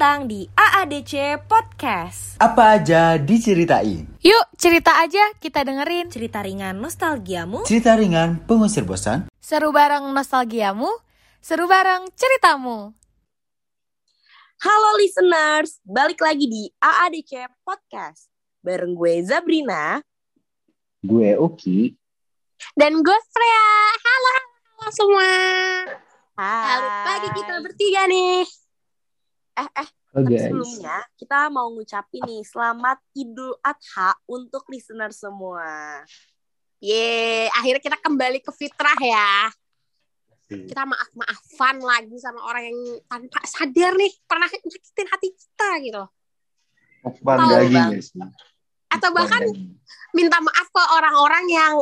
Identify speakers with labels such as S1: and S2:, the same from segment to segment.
S1: Datang di AADC Podcast.
S2: Apa aja diceritain?
S3: Yuk, cerita aja kita dengerin.
S1: Cerita ringan nostalgiamu.
S2: Cerita ringan pengusir bosan.
S3: Seru bareng nostalgiamu, seru bareng ceritamu.
S1: Halo listeners, balik lagi di AADC Podcast. Bareng gue Zabrina.
S2: Gue Uki.
S3: Dan gue Freya. Halo, halo semua.
S1: Hai.
S3: Balik lagi kita bertiga nih.
S1: Eh, eh,
S2: Oh
S1: tapi
S2: guys.
S1: sebelumnya kita mau ngucapin nih selamat Idul Adha untuk listener semua.
S3: Ye, akhirnya kita kembali ke fitrah ya. Kita maaf-maafan lagi sama orang yang tanpa sadar nih pernah nyakitin hati kita gitu.
S2: Mukbang daging guys.
S3: Atau bahkan minta maaf ke orang-orang yang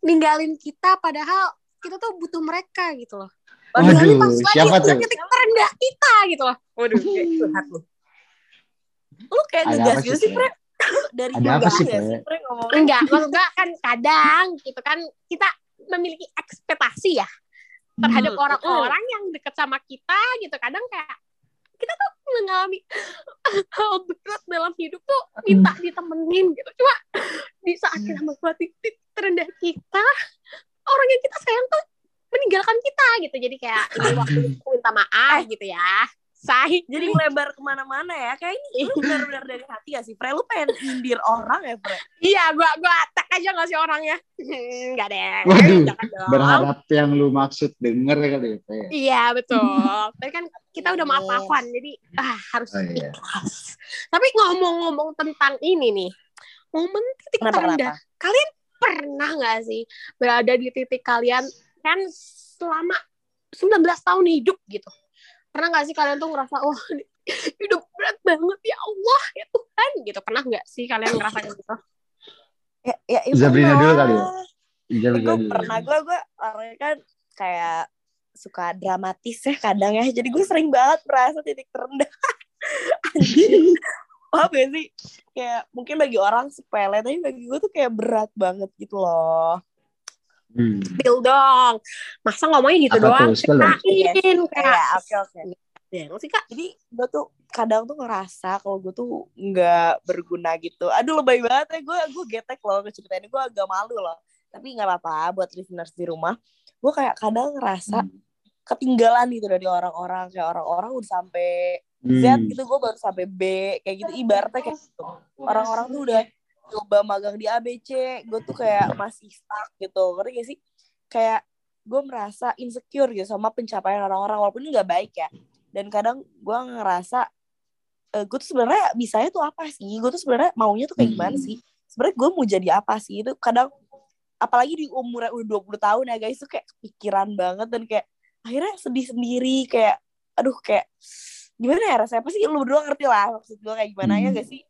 S3: ninggalin kita padahal kita tuh butuh mereka gitu loh.
S2: Waduh,
S3: ini pas lagi
S2: siapa
S3: udah
S2: tuh?
S3: titik terendah kita gitu loh.
S1: Waduh, kayak curhat lu. Lu kayak
S2: Ada
S1: ngegas gitu
S2: sih, Pre?
S1: Dari
S2: Ada apa sih, Pre?
S3: Enggak, maksud gue kan kadang gitu kan kita memiliki ekspektasi ya terhadap
S1: Hmm,
S3: orang-orang yang deket sama kita gitu. Kadang kayak kita tuh mengalami hal berat dalam hidup tuh minta ditemenin gitu. Cuma di saat kita melewati titik terendah kita, orang yang kita sayang tuh meninggalkan kita gitu. Jadi kayak ini waktu minta maaf gitu ya. Say.
S1: Jadi melebar ke mana-mana ya. Kayak ini lu benar-benar dari hati gak sih, Pre? Lu pengen nyindir orang ya, Pre?
S3: Iya, gua gua tag aja gak sih orangnya? Enggak deh.
S2: Waduh,
S3: Jangan dong.
S2: Berharap yang lu maksud denger kali ya.
S3: Iya, betul. Tapi kan kita udah maaf-maafan, jadi ah, harus
S2: Oh, iya.
S3: ikhlas. Tapi ngomong-ngomong tentang ini nih, momen titik
S1: Kenapa,
S3: terendah. Kalian pernah nggak sih berada di titik kalian kan selama 19 tahun hidup gitu? Pernah nggak sih kalian tuh ngerasa, wah ini hidup berat banget ya Allah ya Tuhan gitu? Pernah nggak sih kalian ngerasa gitu?
S1: Ya, ya, ya
S2: Zabrina
S1: pernah.
S2: dulu kali ya?
S1: Gue
S2: dulu.
S1: pernah gue gue orangnya kan kayak suka dramatis ya kadang ya jadi gue sering banget merasa titik terendah Anjir. paham gak sih kayak mungkin bagi orang sepele tapi bagi gue tuh kayak berat banget gitu loh
S2: Hmm.
S3: Spill dong. Masa ngomongnya gitu
S2: Apa
S3: doang?
S2: tuh? Spill dong.
S3: Ceritain kayak
S1: kayak oke oke
S3: Ya, nggak sih kak?
S1: jadi gue tuh kadang tuh ngerasa kalau gue tuh nggak berguna gitu aduh lebay banget ya gue gue getek loh ngeceritain gue agak malu loh tapi nggak apa-apa buat listeners di rumah gue kayak kadang ngerasa
S2: Hmm.
S1: ketinggalan gitu dari orang-orang kayak orang-orang udah sampai Z
S2: Hmm.
S1: gitu gue baru sampai B kayak gitu ibaratnya kayak gitu orang-orang tuh udah coba magang di ABC gue tuh kayak masih stuck gitu. Ngerti gak sih? Kayak gue merasa insecure gitu sama pencapaian orang-orang walaupun nggak baik ya. Dan kadang gue ngerasa eh, gue tuh sebenarnya bisanya tuh apa sih? Gue tuh sebenarnya maunya tuh kayak gimana
S2: Hmm.
S1: sih? Sebenarnya gue mau jadi apa sih? Itu kadang apalagi di umur udah 20 tahun ya guys tuh kayak kepikiran banget dan kayak akhirnya sedih sendiri kayak aduh kayak gimana ya rasanya? Pasti lu berdua ngerti lah maksud gue kayak gimana ya
S2: Hmm.
S1: gak sih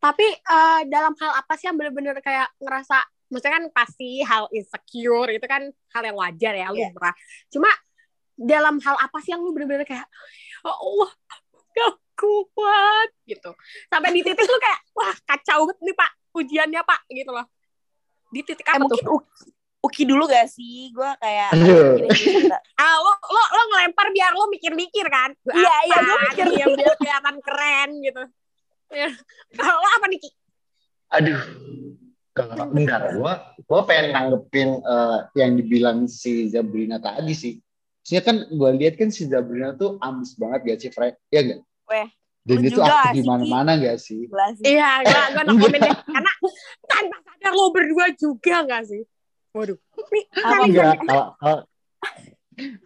S3: Tapi eh, dalam hal apa sih yang bener-bener kayak ngerasa, maksudnya kan pasti hal insecure itu kan hal yang wajar ya,
S1: Iya.
S3: lumrah. Cuma dalam hal apa sih yang lu bener-bener kayak, ya Allah, gak kuat gitu. Sampai di titik lu kayak, wah kacau banget nih pak, ujiannya pak gitu loh. Di titik
S1: eh
S3: apa
S1: mungkin
S3: tuh?
S1: Uki, Uki dulu gak sih gue kayak gini,
S3: Ah, lo, lo, lo ngelempar biar lo mikir-mikir kan?
S1: Iya, iya, gua mikir.
S3: yang biar kelihatan keren gitu. Ya. Kalau apa nih Ki?
S2: Aduh. Kalau bentar, gua gua pengen nanggepin eh, yang dibilang si Zabrina tadi sih. Soalnya kan gua lihat kan si Zabrina tuh ambis banget gak sih, Frank? Iya gak?
S1: Weh,
S2: Dan dia tuh aktif di mana-mana gak sih?
S3: Iya, gue gue no comment deh. Karena tanpa sadar lo berdua juga gak sih? Waduh. Nih,
S1: Apa
S2: Enggak, kalau kalau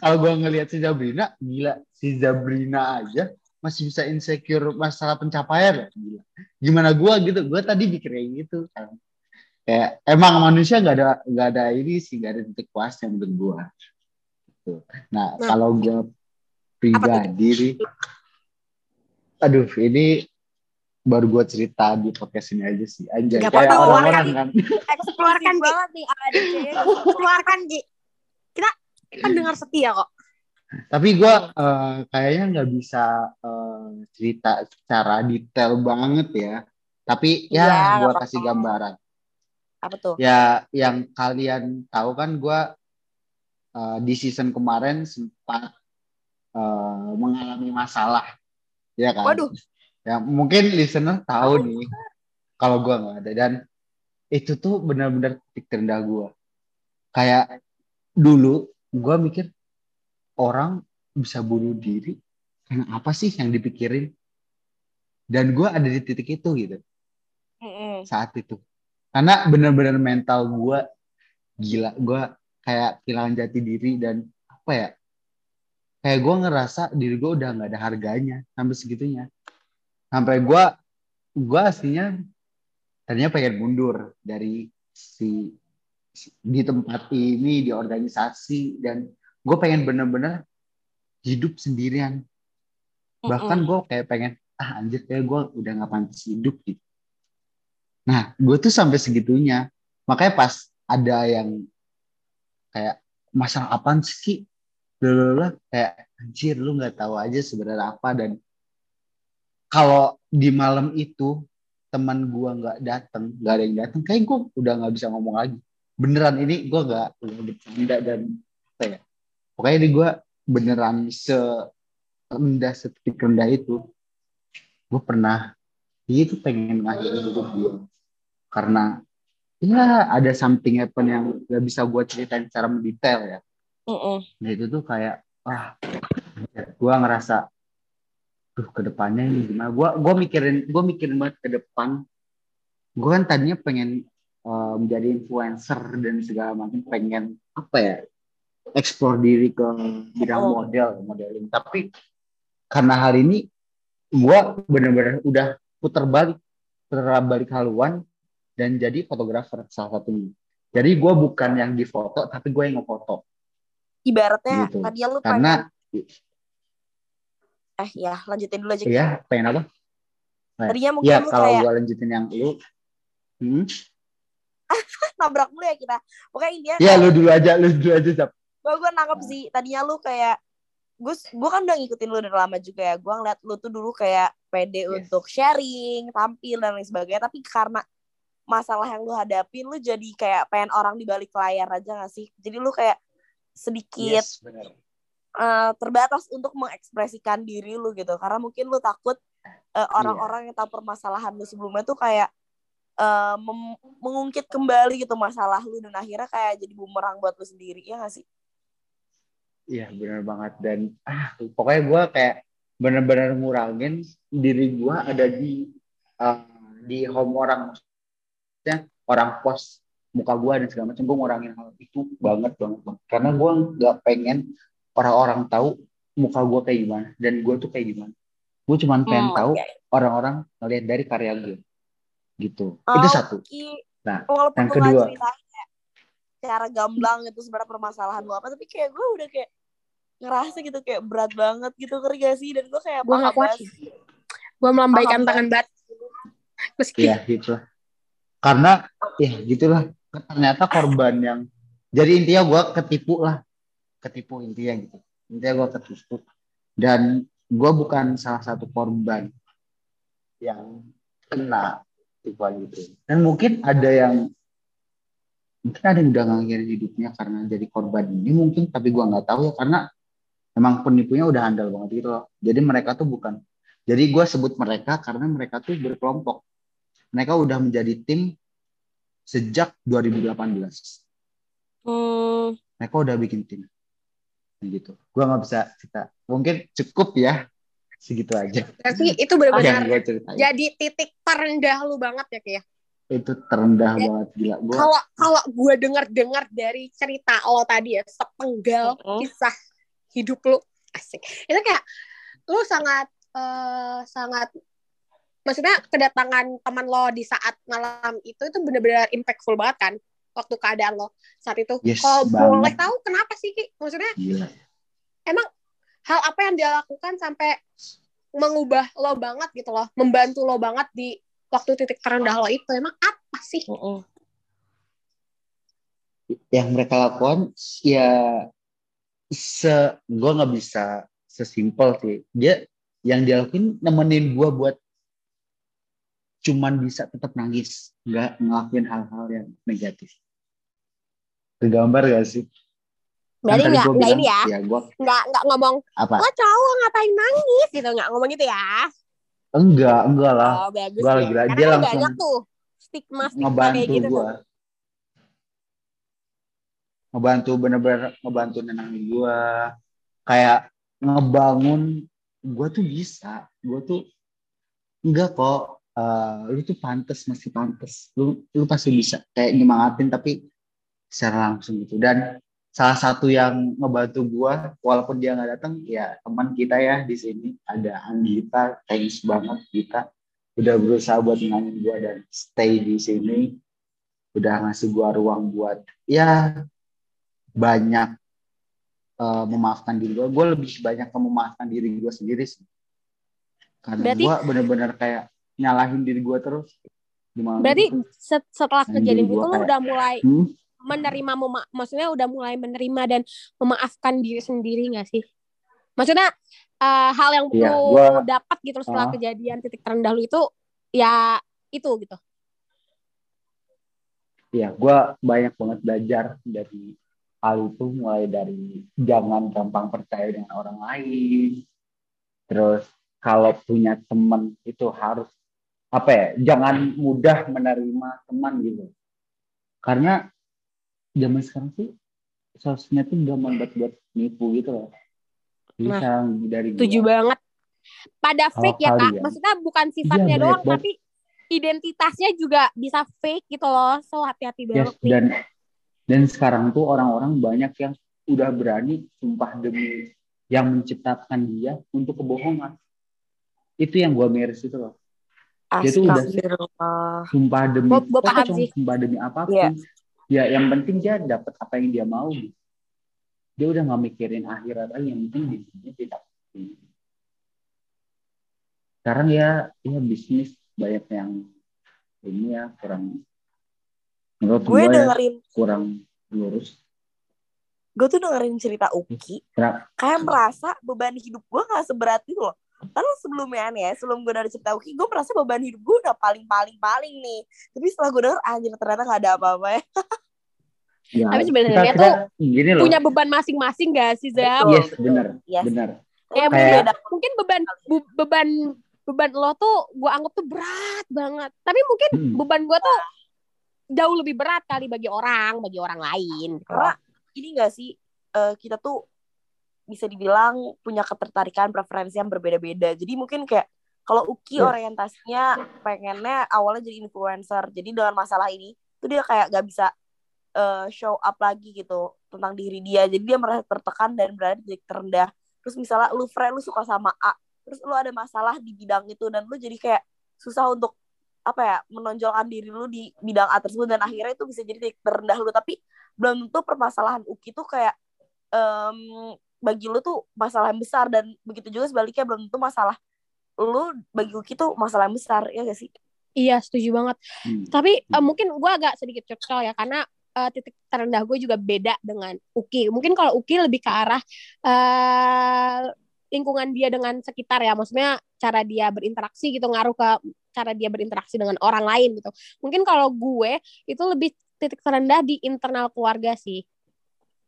S2: kalau gua ngelihat si Zabrina, gila si Zabrina aja masih bisa insecure masalah pencapaian gila. Gimana gua gitu? Gua tadi mikirnya gitu kan. Kayak emang manusia nggak ada nggak ada ini sih nggak ada titik puasnya menurut gua. Gitu. Nah,
S3: Nah.
S2: kalau gua pribadi nih, aduh ini baru gua cerita di podcast ini aja sih. Anjay,
S3: Nggak
S2: kayak
S3: apa-apa,
S2: orang-orang kan.
S3: Keluarkan,
S1: banget nih ADC.
S3: keluarkan Ki. Kita pendengar setia kok.
S2: Tapi gue kayaknya nggak bisa eh, cerita secara detail banget ya. Tapi ya
S1: Iya,
S2: gue kasih gambaran.
S1: Apa tuh?
S2: Ya yang kalian tahu kan gue di season kemarin sempat eh, mengalami masalah ya kan
S1: Waduh.
S2: ya mungkin listener tahu nih kalau gue nggak ada dan itu tuh benar-benar titik terendah gue kayak dulu gue mikir orang bisa bunuh diri karena apa sih yang dipikirin? Dan gue ada di titik itu gitu. Saat itu. Karena benar-benar mental gue gila. Gue kayak kehilangan jati diri dan apa ya? Kayak gue ngerasa diri gue udah nggak ada harganya sampai segitunya. Sampai gue gue aslinya tadinya pengen mundur dari si si- di tempat ini di organisasi dan gue pengen bener-bener hidup sendirian. Bahkan gue kayak pengen ah anjir kayak gue udah nggak pantas hidup gitu. Nah gue tuh sampai segitunya. Makanya pas ada yang kayak masalah apaan sih Ki? Blablabla. kayak anjir lu nggak tahu aja sebenarnya apa. Dan kalau di malam itu teman gua nggak datang nggak ada yang datang kayak gue udah nggak bisa ngomong lagi. Beneran ini gue nggak nggak bercanda dan apa ya pokoknya ini gue beneran serendah setik rendah itu gue pernah dia tuh pengen ngakhiri hidup gue karena ya ada something happen yang gak bisa gue ceritain secara mendetail ya.
S1: Mm-mm.
S2: Nah itu tuh kayak ah gue ngerasa tuh ke depannya ini gimana? Gue gue mikirin gue mikirin banget ke depan. Gue kan tadinya pengen eh, menjadi influencer dan segala macam pengen apa ya explore diri ke bidang
S1: Oh.
S2: model modeling tapi karena hal ini gue bener-bener udah puter balik puter balik haluan dan jadi fotografer salah satunya jadi gue bukan yang difoto tapi gue yang ngefoto
S1: Ibaratnya
S2: Gitu.
S1: tadinya lu pengen
S2: karena
S1: eh ya lanjutin dulu aja.
S2: ya pengen apa
S1: Tadinya mungkin
S2: ya kalau
S1: kayak
S2: gue lanjutin yang lu hmm?
S1: nabrak dulu ya kita. Pokoknya intinya
S2: ya lu dulu aja lu dulu aja Zap.
S1: Gue gue nangkep sih tadinya lu kayak gue gue kan udah ngikutin lu dari lama juga ya gue ngeliat lu tuh dulu kayak pede
S2: Yes.
S1: untuk sharing tampil dan lain sebagainya tapi karena masalah yang lu hadapin lu jadi kayak pengen orang di balik layar aja gak sih? Jadi lu kayak sedikit
S2: yes
S1: eh, terbatas untuk mengekspresikan diri lu gitu. Karena mungkin lu takut eh, orang-orang yang tahu permasalahan lu sebelumnya tuh kayak mem- mengungkit kembali gitu masalah lu dan akhirnya kayak jadi bumerang buat lu sendiri. Ya gak sih
S2: iya benar banget. Dan ah pokoknya gue kayak benar-benar ngurangin diri gue ada di eh, di home orang. Maksudnya orang post muka gue dan segala macam gue ngurangin hal itu banget banget banget. Karena gue nggak pengen orang-orang tahu muka gue kayak gimana dan gue tuh kayak gimana. Gue cuman pengen
S1: Hmm,
S2: tahu orang-orang ngeliat dari karya gue gitu.
S1: Oh,
S2: itu satu. Nah,
S1: walaupun
S2: yang kedua.
S1: ceritain kayak cara gamblang itu sebenarnya permasalahan lu apa tapi kayak gue udah kayak ngerasa gitu kayak berat banget gitu ngeri gak sih? Dan gue kayak
S3: Gue gak
S1: paham
S3: kuat. Gue melambaikan
S1: Paham
S3: tangan bat. Meski
S2: ya gitu. Karena ya gitulah. Ternyata korban yang jadi intinya gue ketipu lah. Ketipu intinya gitu. Intinya gue ketipu. Dan gue bukan salah satu korban yang kena tipuan gitu. Dan mungkin ada yang mungkin ada yang udah ngakhirin hidupnya karena jadi korban ini mungkin tapi gue nggak tahu ya karena emang penipunya udah handal banget gitu loh. Jadi mereka tuh bukan jadi gue sebut mereka karena mereka tuh berkelompok. Mereka udah menjadi tim sejak 2018
S1: Hmm,
S2: mereka udah bikin tim. Gitu. Gue nggak bisa cerita. Mungkin cukup ya segitu aja.
S3: Berarti itu benar-benar jadi titik terendah lu banget ya Ki ya.
S2: Itu terendah
S3: Ya.
S2: banget gila gue
S3: Kalau kalau gue dengar-dengar dari cerita lo tadi ya sepenggal
S1: Mm-mm.
S3: kisah hidup lu asik. Itu kayak lu sangat eh, sangat maksudnya kedatangan teman lo di saat malam itu itu benar-benar impactful banget kan waktu keadaan lo saat itu.
S2: Yes,
S3: Kalau boleh tahu kenapa sih Ki? Maksudnya
S2: gila
S3: emang hal apa yang dia lakukan sampai mengubah lo banget gitu loh, membantu lo banget di waktu titik terendah lo itu emang apa sih?
S1: mm-mm.
S2: yang mereka lakukan ya se gue nggak bisa sesimpel sih dia yang dia lakuin nemenin gue buat cuman bisa tetap nangis nggak ngelakuin hal-hal yang negatif kegambar gak sih
S3: Berarti
S2: tadi
S3: nggak nggak
S2: bilang,
S3: ini ya,
S2: Ya gua
S3: nggak nggak ngomong
S2: apa?
S3: lo cowok ngapain nangis gitu, nggak ngomong gitu ya.
S2: Enggak, enggak lah.
S3: Oh bagus
S2: Gua gila,
S3: Karena
S2: dia
S3: kan
S2: langsung
S3: banyak tuh stigma stigma kayak gitu.
S2: gua.
S3: tuh.
S2: Ngebantu bener-bener ngebantu nenangin gua. Kayak ngebangun gua tuh bisa. Gua tuh enggak kok. eh, lu tuh pantas masih pantas. Lu lu pasti bisa. Kayak nyemangatin tapi secara langsung gitu. Dan salah satu yang ngebantu gua walaupun dia nggak datang ya teman kita ya di sini. Ada Anggita thanks banget kita udah berusaha buat nenangin gua dan stay di sini. Udah ngasih gua ruang buat ya banyak eh, memaafkan diri gua. Gua lebih banyak ke memaafkan diri gua sendiri sih. Karena
S3: Berarti-
S2: gua bener-bener kayak nyalahin diri gua terus. Gimana
S3: Berarti set- setelah kejadian
S2: jadi
S3: itu
S2: kayak-
S3: udah mulai
S2: Hmm?
S3: Menerima mema- maksudnya udah mulai menerima dan memaafkan diri sendiri nggak sih? Maksudnya eh, hal yang
S2: Iya,
S3: lu
S2: gua-
S3: dapat gitu setelah
S2: Ah.
S3: kejadian titik terendah lu itu ya itu gitu.
S2: ya gue banyak banget belajar dari hal itu mulai dari jangan gampang percaya dengan orang lain terus kalau punya teman itu harus apa ya jangan mudah menerima teman gitu karena zaman sekarang sih sosmed tuh gampang buat buat nipu gitu loh
S3: Nah,
S2: saran dari gua,
S3: Setuju banget. Pada fake ya kak,
S2: kalian-
S3: maksudnya bukan sifatnya
S2: Iya,
S3: doang, tapi identitasnya juga bisa fake gitu loh. So hati-hati
S2: Yes,
S3: banget nih.
S2: dan dan sekarang tuh orang-orang banyak yang udah berani sumpah demi yang menciptakan dia untuk kebohongan. Itu yang gua miris itu loh. Dia tuh udah-. Sumpah demi
S3: Gua- gua paham
S2: pocong,
S3: sih.
S2: sumpah demi apa pun.
S1: Iya.
S2: Ya yang penting dia dapat apa yang dia mau. gitu. Dia udah nggak mikirin akhirat lagi, yang penting dia dapat. Sekarang ya, ya bisnis banyak yang ini ya kurang menurut
S1: Gue
S2: gua ya
S1: dengerin,
S2: kurang lurus.
S1: gue tuh dengerin cerita Uki,
S2: Kenapa?
S1: kayak merasa beban hidup gue gak seberat itu loh. Lalu sebelumnya nih ya, sebelum gue dari cerita Uki, gue merasa beban hidup gue udah paling-paling-paling nih. Tapi setelah gue denger, anjir ternyata gak ada apa-apa ya.
S2: Ya,
S3: Tapi sebenarnya
S2: kita-
S3: tuh
S2: gini loh.
S3: Punya beban masing-masing gak sih Zam?
S1: Betul.
S2: Yes, benar,
S1: Yes.
S2: benar.
S3: Ya,
S1: Kayak
S3: mungkin,
S1: beda.
S3: mungkin beban bu- beban beban lo tuh gue anggap tuh berat banget. Tapi mungkin
S2: Hmm.
S3: beban gue tuh jauh lebih berat kali bagi orang, bagi orang lain. gitu.
S1: Karena ini gak sih, eh, kita tuh bisa dibilang punya ketertarikan preferensi yang berbeda-beda. Jadi mungkin kayak kalau Uki
S2: Yes.
S1: orientasinya pengennya awalnya jadi influencer. Jadi dengan masalah ini tuh dia kayak gak bisa eh, show up lagi gitu tentang diri dia. Jadi dia merasa tertekan dan berada di titik terendah. Terus misalnya lu friend lu suka sama A, terus lu ada masalah di bidang itu dan lu jadi kayak susah untuk apa ya menonjolkan diri lu di bidang A tersebut dan akhirnya itu bisa jadi titik terendah lu tapi belum tentu permasalahan Uki tuh kayak em, bagi lu tuh masalah yang besar dan begitu juga sebaliknya belum tentu masalah lu bagi Uki tuh masalah yang besar ya gak sih?
S3: Iya setuju banget.
S2: Hmm.
S3: Tapi eh, mungkin gue agak sedikit curcol ya karena eh, titik terendah gue juga beda dengan Uki. Mungkin kalau Uki lebih ke arah eh lingkungan dia dengan sekitar ya, maksudnya cara dia berinteraksi gitu ngaruh ke cara dia berinteraksi dengan orang lain gitu. Mungkin kalau gue itu lebih titik terendah di internal keluarga sih.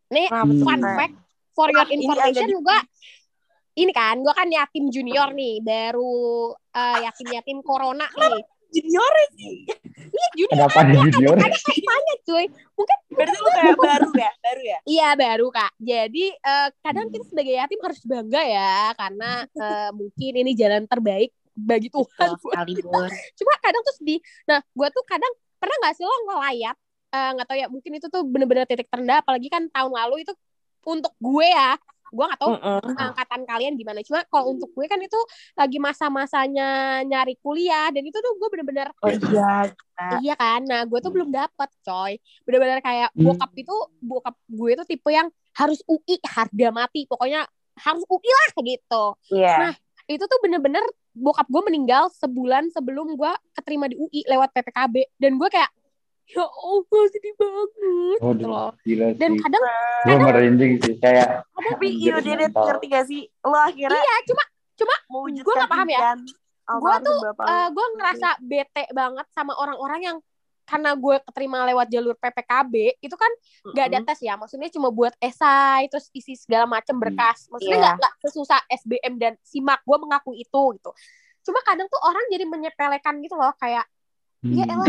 S3: Nih
S1: Nah,
S3: fun fact for your
S1: ini
S3: information gue ini kan gue kan yatim junior nih baru eh, yatim yatim corona nih
S1: Junior sih.
S3: iya junior
S2: Kenapa ada junior?
S3: ada kaitannya cuy mungkin
S1: Berarti lu kayak baru ya, baru ya.
S3: iya baru kak jadi eh, kadang kita sebagai yatim harus bangga ya karena eh, mungkin ini jalan terbaik bagi Tuhan buat kita. cuma kadang tuh sedih nah gue tuh kadang pernah nggak sih lo ngelayat nggak tahu ya mungkin itu tuh bener-bener titik terendah apalagi kan tahun lalu itu untuk gue ya gue nggak tahu angkatan kalian gimana. Cuma kalau untuk gue kan itu lagi masa-masanya nyari kuliah dan itu tuh gue bener-bener
S1: Oh iya. Nah,
S3: iya kan? Nah gue tuh belum dapet coy. Bener-bener kayak
S2: Hmm.
S3: bokap itu bokap gue tuh tipe yang harus UI harga mati. Pokoknya harus UI lah gitu.
S1: Iya.
S3: Nah, itu tuh bener-bener bokap gue meninggal sebulan sebelum gue keterima di UI lewat PPKB dan gue kayak ya Allah sedih banget gitu loh
S2: gila
S3: dan
S2: sih.
S3: kadang
S2: Gue merinding sih kayak
S1: Tapi
S2: Anjir,
S1: you did it,
S2: mental.
S1: ngerti gak sih? Lo akhirnya
S3: iya cuma
S1: mewujudkan
S3: Gua nggak paham ya.
S1: almarhum
S3: tuh
S1: bapak
S3: eh, gue ngerasa bete banget sama orang-orang yang karena gue keterima lewat jalur PPKB itu kan nggak ada tes ya maksudnya cuma buat esai terus isi segala macam berkas maksudnya
S1: Iya.
S3: nggak nggak sesusah SBM dan simak gue mengaku itu gitu cuma kadang tuh orang jadi menyepelekan gitu loh kayak ya
S2: Hmm.
S3: elah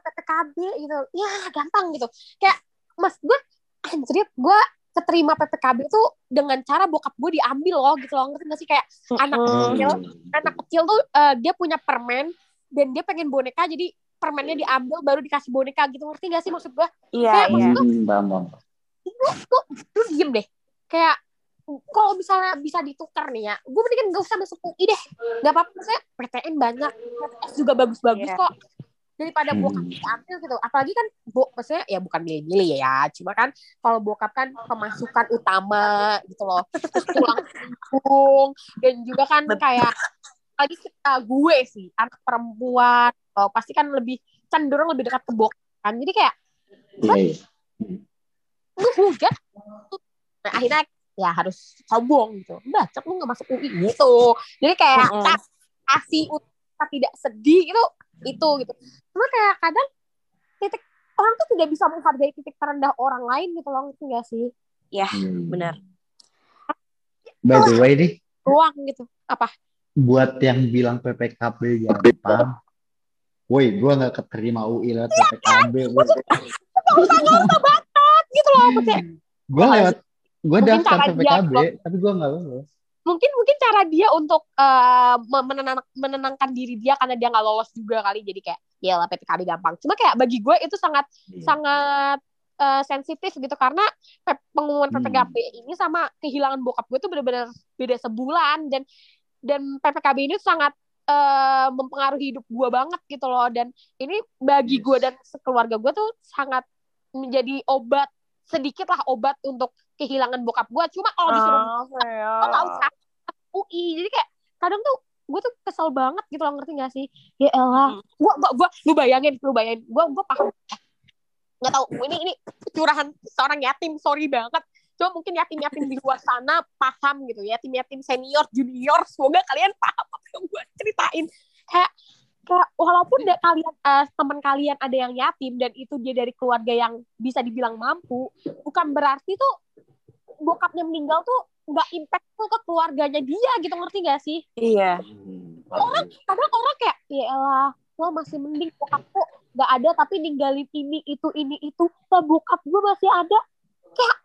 S3: PPKB gitu ya gampang gitu kayak mas gue anjir gue keterima PPKB tuh dengan cara bokap gue diambil loh gitu loh ngerti gak sih kayak anak
S1: Mm-mm.
S3: kecil anak kecil tuh eh, dia punya permen dan dia pengen boneka jadi permennya diambil baru dikasih boneka gitu ngerti gak sih maksud gue
S1: Iya,
S3: Kayak
S1: iya.
S2: Hmm, paham.
S3: tuh lu diem deh kayak kalau misalnya bisa ditukar nih ya gue mendingan gak usah masuk UI deh gak apa-apa maksudnya PTN banyak PTS juga bagus-bagus
S1: Iya.
S3: kok daripada
S2: Hmm.
S3: bokap diambil gitu. Apalagi kan bo maksudnya ya bukan milih-milih ya cuma kan kalau bokap kan pemasukan utama gitu loh. Tulang punggung. Dan juga kan kayak lagi kita gue sih anak perempuan. Oh, pasti kan lebih cenderung lebih dekat ke bokap kan. Jadi kayak
S2: iya.
S3: lu hujat nah akhirnya ya harus sombong gitu. Bacot lu gak masuk UI gitu. Jadi kayak
S1: Mm-mm.
S3: kas- kasih utama tidak sedih itu itu gitu cuma kayak kadang titik orang tuh tidak bisa menghargai titik terendah orang lain gitu loh ngerti gak sih
S2: Hmm.
S1: benar.
S2: By the way nih,
S3: ruang gitu apa
S2: buat yang bilang PPKB gampang. Woi, gue nggak keterima UI lewat PPKB.
S3: gak usah gak usah batat gitu loh
S2: Gue lewat, gue daftar PPKB, tapi gue nggak lolos.
S3: Mungkin mungkin cara dia untuk me- menenang- menenangkan diri dia karena dia nggak lolos juga kali. Jadi kayak ya lah PPKB gampang. Cuma kayak bagi gue itu sangat sangat eh, sensitif gitu. Karena pe- pengumuman
S2: Hmm.
S3: PPKB ini sama kehilangan bokap gue tuh benar-benar beda sebulan. Dan dan PPKB ini sangat eh, mempengaruhi hidup gue banget gitu loh. Dan ini bagi
S2: Yes.
S3: gue dan keluarga gue tuh sangat menjadi obat sedikit lah obat untuk kehilangan bokap gue cuma kalau disuruh
S1: Ah, kayak-
S3: lo nggak usah UI jadi kayak kadang tuh gue tuh kesel banget gitu loh ngerti gak sih? Ya elah
S1: Hmm.
S3: gue gue gue lu bayangin lu bayangin. Gue gue paham. Nggak tahu ini ini curahan seorang yatim sorry banget. Cuma mungkin yatim-yatim di luar sana paham gitu. Yatim-yatim senior junior semoga kalian paham apa yang gue ceritain. Kayak kayak walaupun da- kalian eh, teman kalian ada yang yatim dan itu dia dari keluarga yang bisa dibilang mampu bukan berarti tuh bokapnya meninggal tuh nggak impact tuh ke keluarganya dia gitu ngerti gak sih?
S1: Iya.
S3: kadang orang kayak ya elah lo masih mending bokap kok nggak ada tapi ninggalin ini itu ini itu lah bokap gue masih ada. Kayak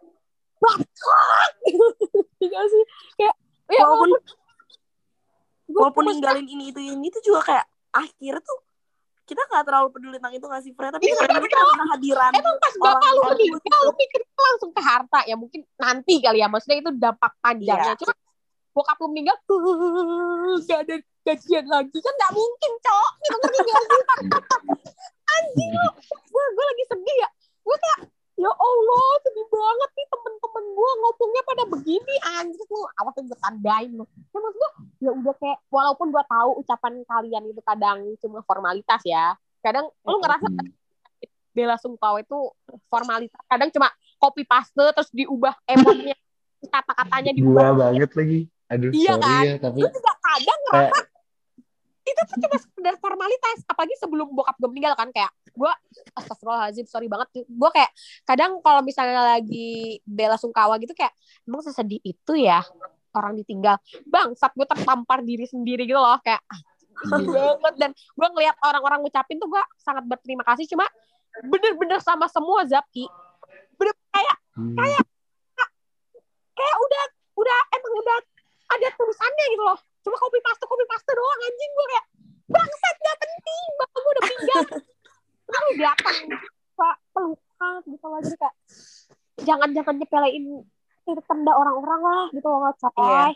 S3: bacot Iya sih? Kayak ya
S1: Walaupun
S3: walaupun
S1: ninggalin ini itu ini itu juga kayak akhirnya tuh kita nggak terlalu peduli tentang itu nggak sih Fred tapi
S3: Iya,
S1: kan kita
S3: betul.
S1: kehadiran
S3: emang pas bapak lu meninggal lu pikir langsung ke harta ya mungkin nanti kali ya. Maksudnya itu dampak panjangnya.
S1: Iya.
S3: cuma bokap lu meninggal gak ada gajian lagi. Kan nggak mungkin cok gitu ngerti gak sih anjing lu. Gue gue lagi sedih ya. Gue kayak ya Allah sedih banget nih temen-temen gue ngomongnya pada begini anjir lu awas gue tandain lu. Ya maksud gue ya udah kayak walaupun gue tahu ucapan kalian itu kadang cuma formalitas ya kadang lu ngerasa bela sungkawa itu formalitas? Kadang cuma copy paste terus diubah emotnya kata-katanya
S2: Gua
S3: diubah
S2: banget lagi. Aduh,
S3: Iya
S2: sorry
S3: kan?
S2: ya, tapi
S3: lu juga kadang ngerasa itu tuh cuma sekedar formalitas apalagi sebelum bokap gue meninggal kan kayak gue astagfirullahaladzim sorry banget. Gue kayak kadang kalau misalnya lagi bela sungkawa gitu kayak emang sesedih itu ya orang ditinggal. Bangsat gue tertampar diri sendiri gitu loh kayak ah, sedih banget. Dan gue ngelihat orang-orang ngucapin tuh gue sangat berterima kasih cuma bener-bener sama semua Zapki bener kayak
S2: hmm,
S3: kayak udah udah emang udah ada tulisannya gitu loh. Cuma copy paste copy paste doang anjing gue kayak bangsat gak penting bapak gue udah meninggal. Lu datang pak pelukan gitu loh jadi kayak jangan jangan nyepelein titik rendah orang-orang lah gitu loh nggak coy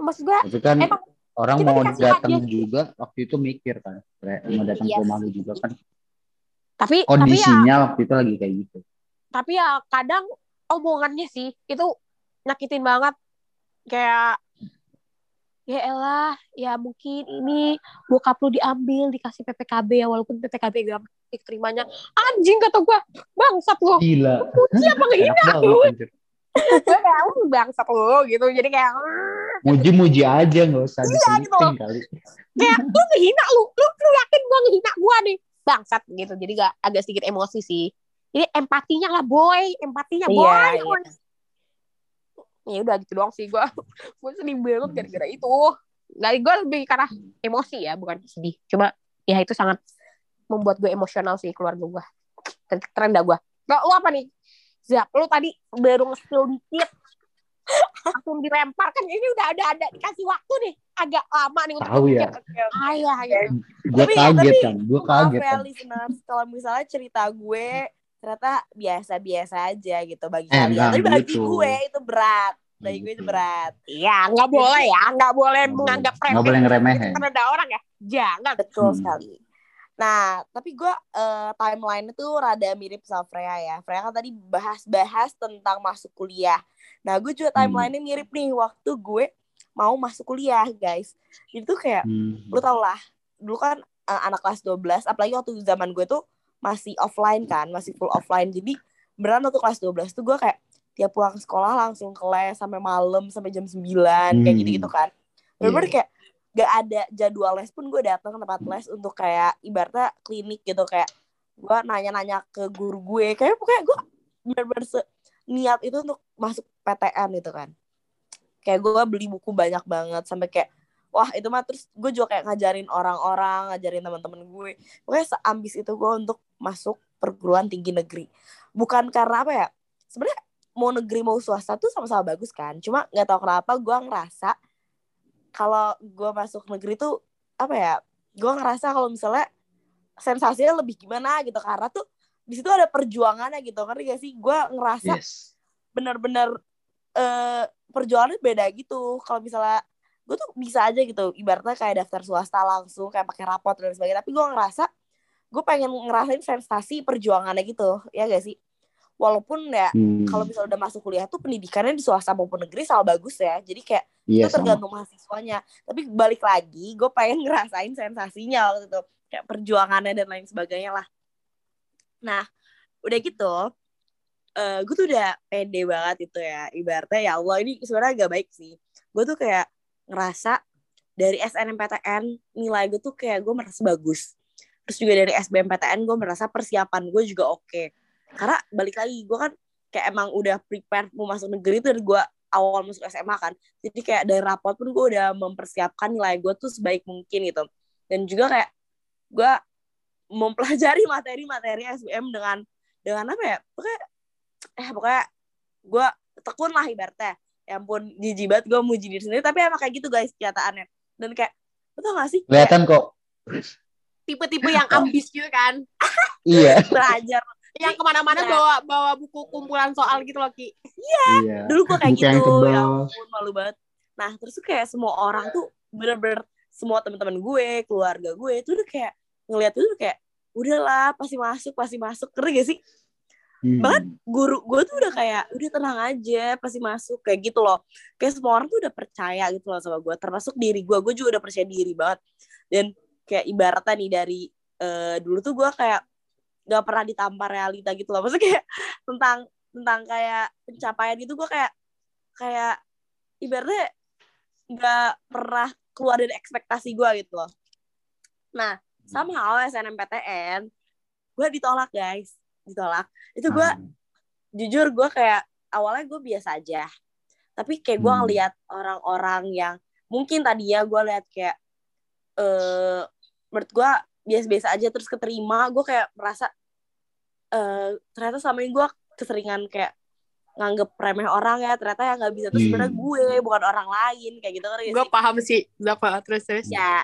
S3: maksud gue
S2: tapi kan
S3: emang
S2: orang mau datang
S3: hadiah.
S2: juga waktu itu mikir kan, kayak mau datang
S3: Iya
S2: ke rumah lu juga kan.
S3: Tapi tapi ya
S2: kondisinya waktu itu lagi kayak gitu.
S3: tapi ya kadang omongannya sih itu nyakitin banget. Kayak ya elah ya mungkin ini bokap lu diambil dikasih PPKB ya walaupun PPKB gak diterimanya. Anjing kata gue bangsat lu.
S2: Gila.
S3: puji apa ngehina
S2: Enak
S3: lu. gue kayak lu bangsat lu gitu. Jadi kayak "Hmm."
S2: Muji-muji aja nggak usah
S3: Iya, gitu
S2: kali.
S3: kayak lu ngehina lu. Lu lu yakin gue ngehina gue nih? Bangsat gitu. Jadi gak agak sedikit emosi sih. Jadi empatinya lah boy. Empatinya
S1: Iya,
S3: boy
S1: iya.
S3: Ya udah gitu doang sih. Gue gue sedih banget gara-gara itu. Dari gue lebih karena emosi ya bukan sedih. Cuma ya itu sangat membuat gue emosional sih keluarga gue terendah gue Kok lu apa nih? Zap lu tadi baru nge-spill dikit. Langsung dilempar kan ini udah ada ada dikasih waktu nih. Agak lama nih untuk
S2: Tahu ya.
S3: Ayah ya.
S2: Gue
S1: Tapi-
S2: kaget
S1: tapi-
S2: kan, gue
S1: Maaf
S2: kaget
S1: ya
S2: kan.
S1: listeners, kalau misalnya cerita gue ternyata biasa-biasa aja gitu bagi
S2: Eh,
S1: kalian. Tapi bagi
S2: gitu.
S1: gue itu berat. Bagi gue itu berat.
S3: Iya, nggak boleh ya, nggak boleh
S2: Nggak
S3: menganggap
S2: boleh. Nggak boleh ngeremehin.
S3: Karena ada orang ya, jangan.
S1: Betul
S2: Hmm.
S1: sekali. Nah, tapi gue eh, timeline itu rada mirip sama Freya ya. Freya kan tadi bahas-bahas tentang masuk kuliah. Nah, gue juga
S2: Hmm.
S1: timeline-nya mirip nih waktu gue mau masuk kuliah, guys. Itu kayak
S2: Hmm.
S1: lu tau lah dulu kan uh, anak kelas 12 apalagi waktu zaman gue tuh masih offline kan masih full offline jadi beneran waktu kelas 12 tuh gue kayak tiap pulang sekolah langsung ke les sampai malam sampai jam 9 kayak
S2: Hmm.
S1: gitu gitu kan bener-bener
S2: Iya.
S1: kayak gak ada jadwal les pun gue datang ke tempat les untuk kayak ibaratnya klinik gitu kayak gue nanya-nanya ke guru gue kayak pokoknya gue bener-bener niat itu untuk masuk PTN gitu kan kayak gue beli buku banyak banget sampai kayak wah itu mah terus gue juga kayak ngajarin orang-orang ngajarin teman-teman gue. Pokoknya seambis itu gue untuk masuk perguruan tinggi negeri. Bukan karena apa ya sebenarnya mau negeri mau swasta tuh sama-sama bagus kan. Cuma nggak tahu kenapa gue ngerasa kalau gue masuk negeri tuh apa ya gue ngerasa kalau misalnya sensasinya lebih gimana gitu. Karena tuh di situ ada perjuangannya gitu. Ngerti gak sih? Gue ngerasa
S2: Yes.
S1: bener-bener eh perjuangannya beda gitu. Kalau misalnya gue tuh bisa aja gitu ibaratnya kayak daftar swasta langsung kayak pakai rapot dan sebagainya. Tapi gue ngerasa gue pengen ngerasain sensasi perjuangannya gitu ya gak sih? Walaupun ya
S2: Hmm.
S1: kalau misalnya udah masuk kuliah tuh pendidikannya di swasta maupun negeri sama bagus ya. Jadi kayak
S2: Iya,
S1: itu
S2: sama.
S1: tergantung mahasiswanya. Tapi balik lagi gue pengen ngerasain sensasinya waktu itu kayak perjuangannya dan lain sebagainya lah. Nah udah gitu eh gue tuh udah pede banget itu ya. Ibaratnya ya Allah ini sebenarnya agak baik sih. Gue tuh kayak ngerasa dari SNMPTN nilai gue tuh kayak gue merasa bagus. Terus juga dari SBMPTN gue merasa persiapan gue juga oke. Karena balik lagi gue kan kayak emang udah prepare mau masuk negeri tuh dari gue awal masuk SMA kan. Jadi kayak dari rapot pun gue udah mempersiapkan nilai gue tuh sebaik mungkin gitu. Dan juga kayak gue mempelajari materi-materi SBM dengan dengan apa ya? Pokoknya eh pokoknya gue tekun lah ibaratnya ya ampun jijik banget gue muji diri sendiri tapi emang kayak gitu guys kenyataannya dan kayak lo tau gak sih
S2: Kelihatan kok.
S3: Tipe-tipe yang ambis gitu kan.
S2: Iya.
S1: belajar
S3: Yang ke mana-mana
S1: Iya.
S3: bawa bawa buku kumpulan soal gitu loh, Ki.
S2: Iya.
S1: dulu gue kayak
S2: Buku yang
S1: gitu ya ampun malu banget nah terus tuh kayak semua orang tuh bener-bener semua teman-teman gue keluarga gue itu udah kayak ngeliat itu tuh kayak udahlah pasti masuk pasti masuk keren gak sih
S2: Hmm.
S1: Banget. guru gue tuh udah kayak udah tenang aja pasti masuk kayak gitu loh. Kayak semua orang tuh udah percaya gitu loh sama gue termasuk diri gue gue juga udah percaya diri banget. Dan kayak ibaratnya nih dari eh, dulu tuh gue kayak gak pernah ditampar realita gitu loh. Maksudnya kayak tentang tentang kayak pencapaian itu gue kayak kayak ibaratnya nggak pernah keluar dari ekspektasi gue gitu loh. Nah somehow SNMPTN gue ditolak guys ditolak itu gue
S2: Ah.
S1: jujur gue kayak awalnya gue biasa aja tapi kayak gue
S2: Hmm.
S1: ngeliat orang-orang yang mungkin tadinya gue liat kayak eh menurut gue biasa-biasa aja terus keterima gue kayak merasa eh ternyata sama ini gue keseringan kayak nganggep remeh orang ya ternyata yang nggak bisa terus
S2: Hmm.
S1: sebenarnya gue bukan orang lain kayak gitu kan
S3: Gue paham sih. Zapa terus terus.
S1: ya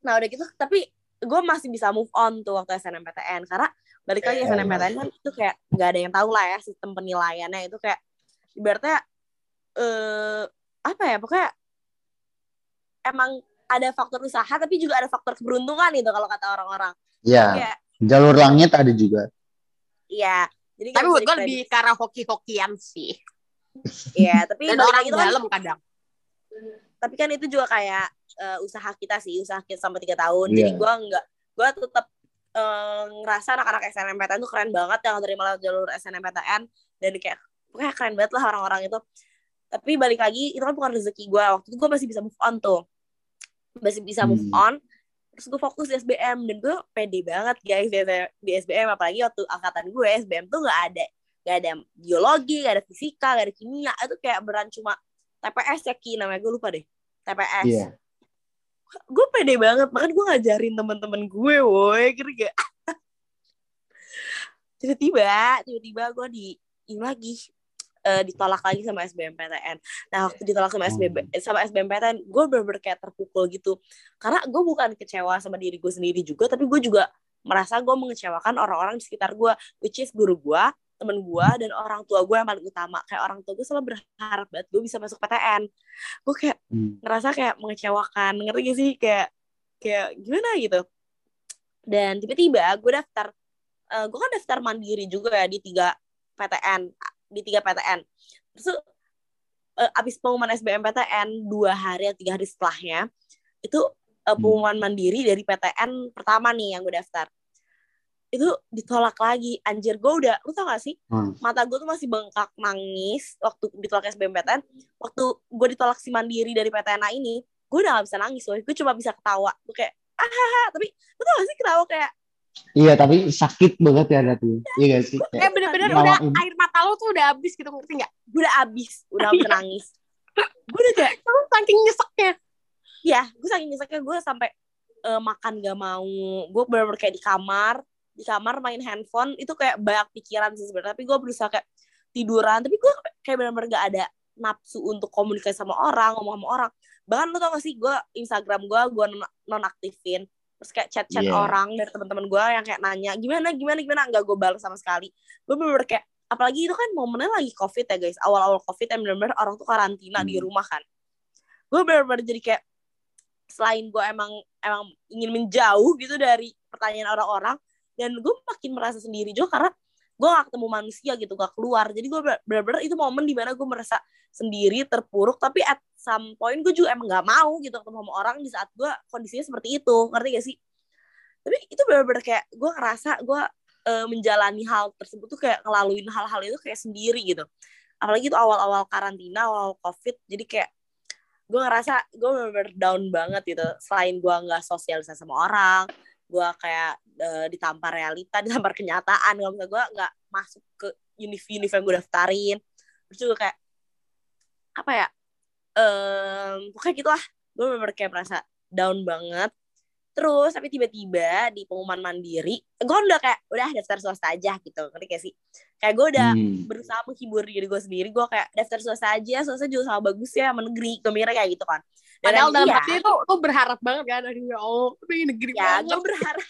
S1: nah udah gitu tapi gue masih bisa move on tuh waktu SNMPTN karena balik lagi. SNMPTN kan itu kayak nggak ada yang tahu lah ya sistem penilaiannya itu kayak ibaratnya eh apa ya pokoknya emang ada faktor usaha tapi juga ada faktor keberuntungan itu kalau kata orang-orang
S2: Iya.
S1: kayak
S2: Jalur langit ada juga.
S1: iya jadi
S3: Tapi buat gue lebih ke arah hoki-hokian sih.
S1: iya tapi
S3: Dan orang
S1: itu kan
S3: dalam kadang.
S1: tapi kan itu juga kayak eh, usaha kita sih usaha kita sampai tiga tahun jadi
S2: Iya.
S1: gue nggak gue tetap eh, ngerasa anak-anak SNMPTN tuh keren banget yang dari malah jalur SNMPTN dan kayak pokoknya keren banget lah orang-orang itu. Tapi balik lagi itu kan bukan rezeki gue waktu itu gue masih bisa move on tuh. Masih bisa move
S2: Hmm.
S1: on. Terus gue fokus di SBM dan gue pede banget guys di, di SBM apalagi waktu angkatan gue SBM tuh nggak ada nggak ada biologi nggak ada fisika nggak ada kimia. Itu kayak beran cuma TPS ya Ki. Namanya gue lupa deh. TPS
S2: Iya.
S1: Gue pede banget. Bahkan gue ngajarin teman-teman gue woi. Kira gak tiba-tiba tiba-tiba gue di ini lagi eh, ditolak lagi sama SBMPTN. Nah waktu ditolak sama SBM sama SBMPTN, gue bener-bener kayak terpukul gitu. Karena gue bukan kecewa sama diri gue sendiri juga, tapi gue juga merasa gue mengecewakan orang-orang di sekitar gue, which is guru gue, temen gue, dan orang tua gue yang paling utama. Kayak orang tua gue selalu berharap banget gue bisa masuk PTN. Gue kayak
S2: Hmm.
S1: ngerasa kayak mengecewakan, ngerti gak sih? Kayak kayak gimana gitu. Dan tiba-tiba gue daftar, eh, gue kan daftar mandiri juga ya di tiga PTN, di tiga PTN. Terus eh, abis pengumuman SBMPTN dua hari atau tiga hari setelahnya itu eh, pengumuman mandiri dari PTN pertama nih yang gue daftar itu ditolak lagi anjir gue udah lu tau gak sih
S2: Hmm.
S1: mata gue tuh masih bengkak nangis waktu ditolak SBMPTN waktu gue ditolak si mandiri dari PTN ini gue udah gak bisa nangis loh gue cuma bisa ketawa gue kayak ah tapi lu tau gak sih ketawa kayak
S2: Iya, tapi sakit banget ya hati. Iya gak sih?
S3: Kayak bener-bener udah
S2: ini.
S3: air mata lo tuh udah habis gitu ngerti nggak?
S1: gue udah abis udah hampir nangis gue udah kayak
S3: Lo saking nyeseknya.
S1: ya gue saking nyeseknya gue sampai eh, makan gak mau gue bener-bener kayak di kamar di kamar main handphone itu kayak banyak pikiran sih sebenarnya. Tapi gue berusaha kayak tiduran. Tapi gue kayak bener-bener gak ada nafsu untuk komunikasi sama orang ngomong sama orang. Bahkan lo tau gak sih gue Instagram gue gue nonaktifin. Terus kayak chat-chat
S2: Iya.
S1: orang dari teman-teman gue yang kayak nanya gimana gimana gimana? Nggak gue balas sama sekali. Gue bener-bener kayak apalagi itu kan momennya lagi covid ya guys. Awal-awal covid yang bener-bener orang tuh karantina di
S2: Hmm.
S1: rumah kan. Gue bener-bener jadi kayak selain gue emang emang ingin menjauh gitu dari pertanyaan orang-orang dan gue makin merasa sendiri juga karena gue gak ketemu manusia gitu gak keluar. Jadi gue bener-bener itu momen di mana gue merasa sendiri terpuruk. Tapi at some point gue juga emang gak mau gitu ketemu sama orang di saat gue kondisinya seperti itu. Ngerti gak sih? Tapi itu bener-bener kayak gue ngerasa gue eh, menjalani hal tersebut tuh kayak ngelaluin hal-hal itu kayak sendiri gitu. Apalagi itu awal-awal karantina awal covid jadi kayak gue ngerasa gue bener-bener down banget gitu. Selain gue nggak sosialisasi sama orang gue kayak eh, ditampar realita ditampar kenyataan. Kalau misalnya gue nggak masuk ke univ-univ yang gue daftarin. Terus juga kayak apa ya em pokoknya gitu lah gue bener-bener kayak merasa down banget terus tapi tiba-tiba di pengumuman mandiri gue udah kayak udah daftar swasta aja gitu. Ngerti gak sih? Kayak gue udah
S2: Hmm.
S1: berusaha menghibur diri gue sendiri gue kayak daftar swasta aja swasta juga sama bagus ya sama negeri gue mikirnya kayak gitu kan. Dan
S3: Padahal dalam
S1: iya,
S3: hati itu lo berharap banget kan? Aduh ya Allah pengen negeri
S1: ya
S3: banget.
S1: gue berharap.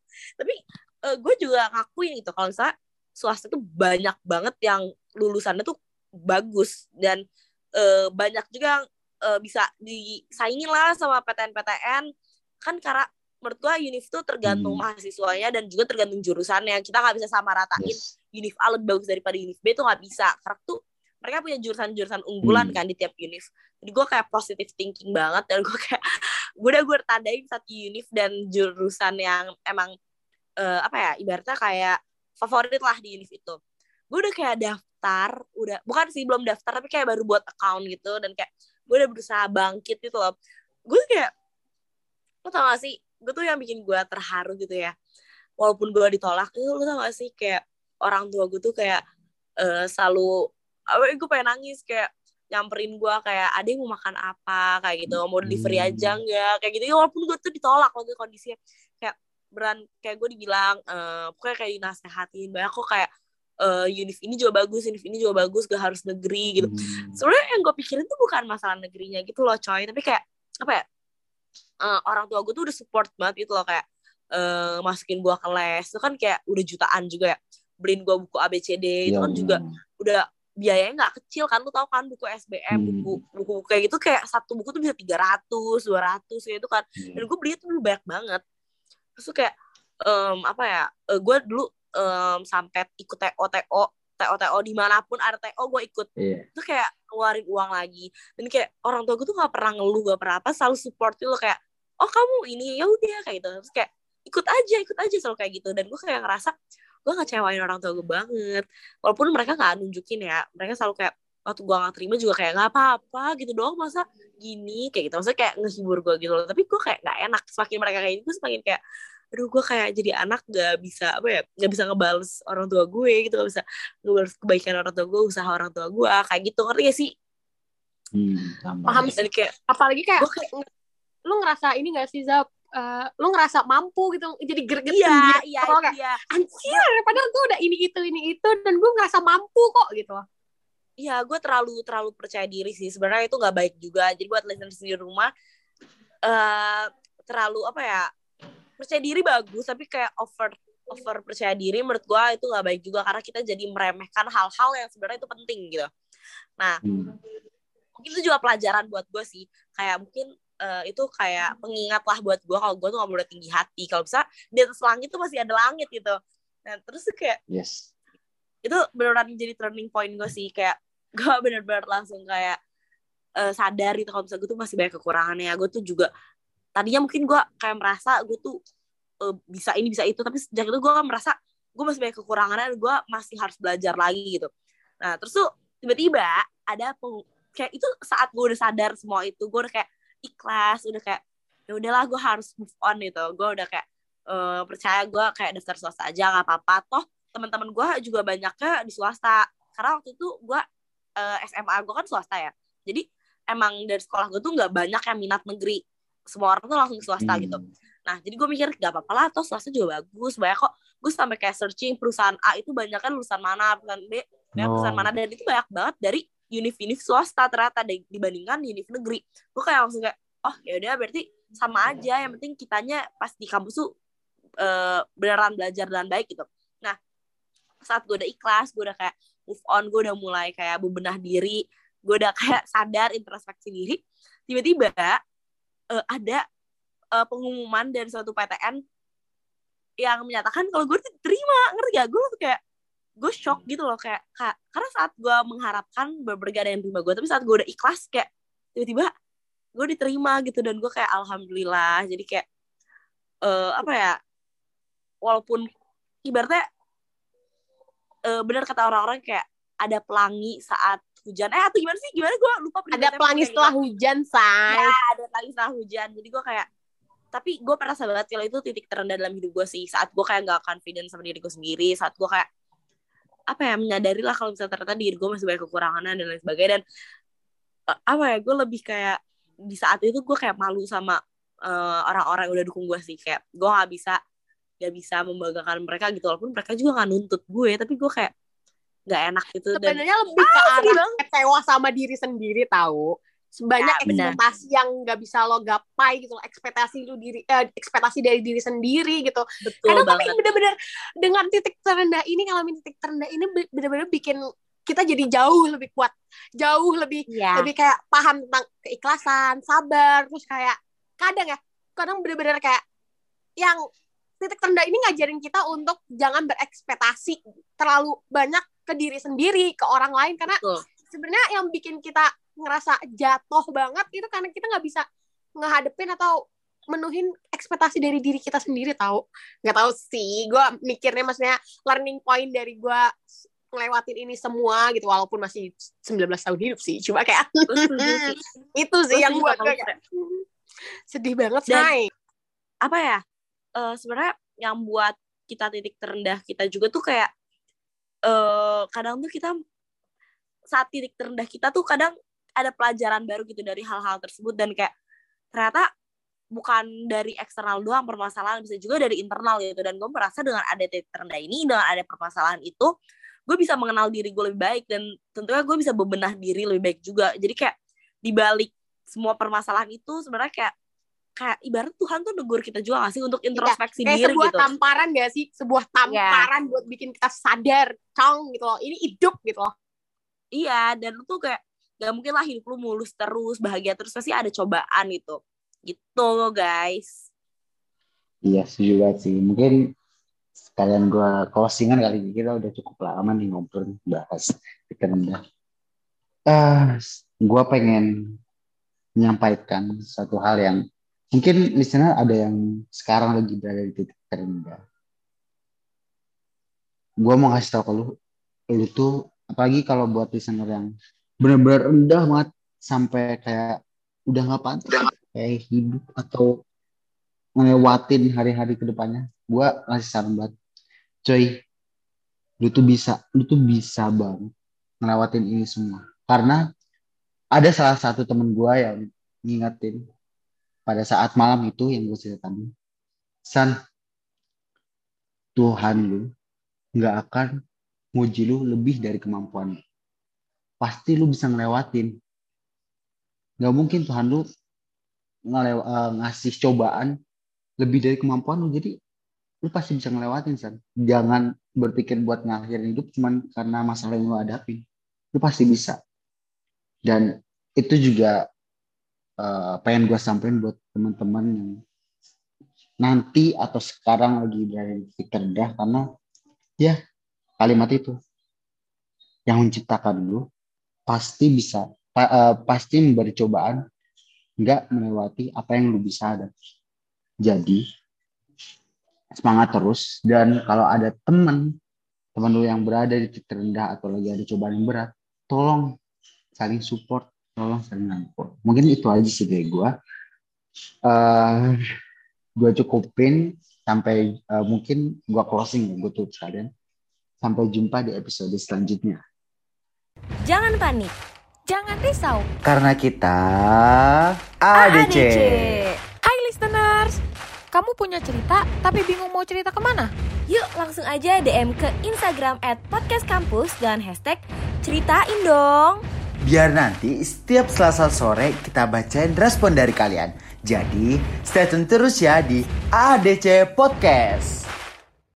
S1: Tapi gue juga ngakuin gitu kalau misalnya swasta tuh banyak banget yang lulusannya tuh bagus dan eh, banyak juga yang eh, bisa disaingin lah sama PTN-PTN kan karena menurut gue univ tuh tergantung
S2: Hmm.
S1: mahasiswanya dan juga tergantung jurusannya kita nggak bisa sama ratain
S2: Yes.
S1: univ A lebih bagus daripada univ B tuh nggak bisa karena tuh mereka punya jurusan-jurusan unggulan
S2: Hmm.
S1: kan di tiap univ jadi gue kayak positive thinking banget dan gue kayak gue udah gue tandain satu univ dan jurusan yang emang eh, apa ya ibaratnya kayak favorit lah di univ itu gue udah kayak daftar udah bukan sih belum daftar tapi kayak baru buat account gitu dan kayak gue udah berusaha bangkit gitu loh gue kayak lo tau gak sih gue tuh yang bikin gue terharu gitu ya. Walaupun gue ditolak itu lo tau gak sih kayak orang tua gue tuh kayak eh, selalu apa gue pengen nangis kayak nyamperin gue kayak ada mau makan apa? Kayak gitu mau delivery
S2: Hmm.
S1: aja enggak kayak gitu. Ya, walaupun gue tuh ditolak waktu kondisinya. Kayak beran kayak gue dibilang eh pokoknya kayak dinasehatin banyak kok kayak eh univ ini juga bagus univ ini juga bagus gak harus negeri gitu.
S2: Hmm.
S1: sebenarnya yang gue pikirin tuh bukan masalah negerinya gitu loh coy. Tapi kayak apa ya eh, orang tua gue tuh udah support banget gitu loh kayak eh masukin gue ke les itu kan kayak udah jutaan juga ya beliin gue buku ABCD itu
S2: Iya,
S1: kan juga udah biayanya nggak kecil kan lu tau kan buku SBM
S2: Hmm.
S1: buku buku kayak gitu kayak satu buku tuh bisa 300 200 gitu kan
S2: Iya.
S1: dan gue beli tuh dulu banyak banget terus tuh kayak em, apa ya gue dulu em, sampai ikut TO TO TO TO di mana pun ada TO gue ikut
S2: Iya.
S1: itu kayak ngeluarin uang lagi. Dan kayak orang tua gue tuh nggak pernah ngeluh gak pernah apa selalu support lo kayak oh kamu ini ya udah kayak gitu. Terus kayak ikut aja ikut aja selalu kayak gitu. Dan gue kayak ngerasa gue ngecewain orang tua gue banget. Walaupun mereka nggak nunjukin ya mereka selalu kayak waktu gue nggak terima juga kayak nggak apa-apa gitu doang masa gini? kayak gitu. Maksudnya kayak ngehibur gue gitu loh. Tapi gue kayak nggak enak semakin mereka kayak gitu semakin kayak aduh gue kayak jadi anak gak bisa apa ya gak bisa ngebales orang tua gue gitu gak bisa ngebales kebaikan orang tua gue usaha orang tua gue kayak gitu ngerti gak sih
S2: hmm,
S3: Paham
S1: dan kayak
S3: apalagi kayak,
S1: gue kayak
S3: lu ngerasa ini gak sih Zap Eh, lu ngerasa mampu gitu jadi greget
S1: iya
S3: sendiri
S1: iya
S3: kayak,
S1: iya
S3: anjir padahal tuh udah ini itu ini itu dan gue ngerasa mampu kok gitu loh
S1: Iya, gue terlalu terlalu percaya diri sih. Sebenarnya itu nggak baik juga. Jadi buat listeners di rumah, eh terlalu apa ya? Percaya diri bagus, tapi kayak over over percaya diri menurut gue itu nggak baik juga karena kita jadi meremehkan hal-hal yang sebenarnya itu penting gitu. Nah,
S2: Hmm.
S1: mungkin itu juga pelajaran buat gue sih. Kayak mungkin eh, itu kayak pengingat lah buat gue kalau gue tuh gak boleh tinggi hati. Kalau bisa di atas langit tuh masih ada langit gitu. Nah, terus tuh kayak
S2: Yes.
S1: itu beneran jadi turning point gue sih kayak gue bener-bener langsung kayak eh, sadar itu kalau misalnya gue tuh masih banyak kekurangannya gue tuh juga tadinya mungkin gue kayak merasa gue tuh eh, bisa ini bisa itu tapi sejak itu gue merasa gue masih banyak kekurangannya gue masih harus belajar lagi gitu. Nah terus tuh tiba-tiba ada peng- kayak itu saat gue udah sadar semua itu gue udah kayak ikhlas udah kayak ya udahlah gue harus move on gitu. Gue udah kayak eh, percaya gue kayak daftar swasta aja nggak apa-apa. Toh teman-teman gue juga banyaknya di swasta. Karena waktu itu gue eh, SMA gue kan swasta ya. Jadi emang dari sekolah gue tuh nggak banyak yang minat negeri semua orang tuh langsung swasta
S2: Hmm.
S1: gitu nah jadi gue mikir gak apa-apa lah toh swasta juga bagus. Banyak kok. Gue sampai kayak searching perusahaan A itu banyak kan lulusan mana perusahaan B banyak
S2: Oh.
S1: perusahaan mana. Dan itu banyak banget dari univ-univ swasta ternyata di- dibandingkan univ negeri. Gue kayak langsung kayak oh ya udah berarti sama aja. Yang penting kitanya pas di kampus tuh eh, beneran belajar dengan baik gitu. Nah saat gue udah ikhlas gue udah kayak move on gue udah mulai kayak bebenah diri gue udah kayak sadar introspeksi diri tiba-tiba eh, ada eh, pengumuman dari suatu PTN yang menyatakan kalau gue diterima ngerti gak gue tuh kayak gue shock gitu loh. Kayak ka- karena saat gue mengharapkan bener gak ada yang terima gue tapi saat gue udah ikhlas kayak tiba-tiba gue diterima gitu. Dan gue kayak alhamdulillah. Jadi kayak eh, apa ya walaupun ibaratnya eh, benar kata orang-orang kayak ada pelangi saat hujan. Eh atau gimana sih? Gimana? Gue lupa
S3: ada pelangi setelah
S1: gitu.
S3: hujan say
S1: ya ada pelangi setelah hujan. Jadi gue kayak tapi gue merasa banget kalau itu titik terendah dalam hidup gue sih. Saat gue kayak gak confident sama diri gue sendiri. Saat gue kayak apa ya menyadari lah kalau misalnya ternyata diri gue masih banyak kekurangannya dan lain sebagainya. Dan eh, apa ya gue lebih kayak di saat itu gue kayak malu sama eh, orang-orang yang udah dukung gue sih. Kayak gue nggak bisa nggak bisa membanggakan mereka gitu. Walaupun mereka juga nggak nuntut gue tapi gue kayak nggak enak gitu dan
S3: sebenarnya lebih ke
S1: sedih
S3: arah kecewa sama diri sendiri tahu. Sebanyak
S1: Ya,
S3: ekspektasi yang nggak bisa lo gapai gitu ekspektasi lu diri eh, ekspektasi dari diri sendiri gitu.
S1: Betul
S3: tapi
S1: banget.
S3: bener-bener dengan titik terendah ini ngalamin titik terendah ini be- bener-bener bikin kita jadi jauh lebih kuat jauh lebih
S1: ya
S3: lebih kayak paham tentang keikhlasan sabar terus kayak kadang ya kadang bener-bener kayak yang titik terendah ini ngajarin kita untuk jangan berekspektasi terlalu banyak ke diri sendiri ke orang lain. Karena sebenarnya yang bikin kita ngerasa jatuh banget itu karena kita nggak bisa ngehadepin atau menuhin ekspektasi dari diri kita sendiri tahu nggak tahu sih gue mikirnya maksudnya learning point dari gue ngelewatin ini semua gitu walaupun masih 19 tahun hidup sih cuma kayak itu sih yang gue kayak sedih banget
S1: Dan- apa ya eh sebenarnya yang buat kita titik terendah kita juga tuh kayak eh kadang tuh kita saat titik terendah kita tuh kadang ada pelajaran baru gitu dari hal-hal tersebut. Dan kayak ternyata bukan dari eksternal doang permasalahan bisa juga dari internal gitu. Dan gue merasa dengan ada titik terendah ini dengan ada permasalahan itu gue bisa mengenal diri gue lebih baik. Dan tentunya gue bisa bebenah diri lebih baik juga. Jadi kayak dibalik semua permasalahan itu sebenarnya kayak kayak ibarat Tuhan tuh negur kita juga gak sih untuk introspeksi
S3: kayak
S1: diri
S3: sebuah
S1: gitu
S3: tamparan gak sih sebuah tamparan buat bikin kita sadar cong gitu loh ini hidup gitu loh
S1: iya dan lu tuh kayak gak mungkin lah hidup lu mulus terus bahagia terus pasti ada cobaan itu gitu guys
S2: Iya, setuju banget sih. Mungkin sekalian gue closingan kali ini. Kita udah cukup lama nih ngobrol bahas titik rendah. Eh, gue pengen menyampaikan satu hal yang mungkin listener ada yang sekarang lagi berada di titik terendah. Gue mau kasih tau ke lu, lu tuh apalagi kalau buat listener yang benar-benar rendah banget sampai kayak udah nggak pantas kayak hidup atau ngelewatin hari-hari ke depannya gue ngasih saran banget coy lu tuh bisa lu tuh bisa banget ngelewatin ini semua karena ada salah satu temen gue yang ngingetin pada saat malam itu yang gue cerita tadi San Tuhan lu nggak akan nguji lu lebih dari kemampuan lu. pasti lu bisa ngelewatin. Nggak mungkin Tuhan lu ngelew- eh, ngasih cobaan lebih dari kemampuan lu. Jadi lu pasti bisa ngelewatin san. Jangan berpikir buat ngakhirin hidup cuman karena masalah yang lu hadapin. Lu pasti bisa. Dan itu juga eh, pengen gue sampein buat teman-teman yang nanti atau sekarang lagi berada di titik terendah karena ya kalimat itu yang menciptakan lu pasti bisa pa- eh, pasti memberi cobaan nggak melewati apa yang lu bisa ada jadi semangat terus dan kalau ada teman teman lu yang berada di titik terendah atau lagi ada cobaan yang berat tolong saling support tolong saling support mungkin itu aja sih dari gue eh gue cukupin sampai eh, mungkin gue closing ya gue tutup sekalian sampai jumpa di episode selanjutnya
S4: Jangan panik. Jangan risau.
S5: Karena kita
S4: AADC.
S6: Hai listeners, kamu punya cerita tapi bingung mau cerita ke mana?
S4: Yuk langsung aja DM ke Instagram at Podcast Kampus dengan hashtag ceritain dong.
S5: Biar nanti setiap Selasa sore kita bacain respon dari kalian. Jadi stay tune terus ya di ADC Podcast.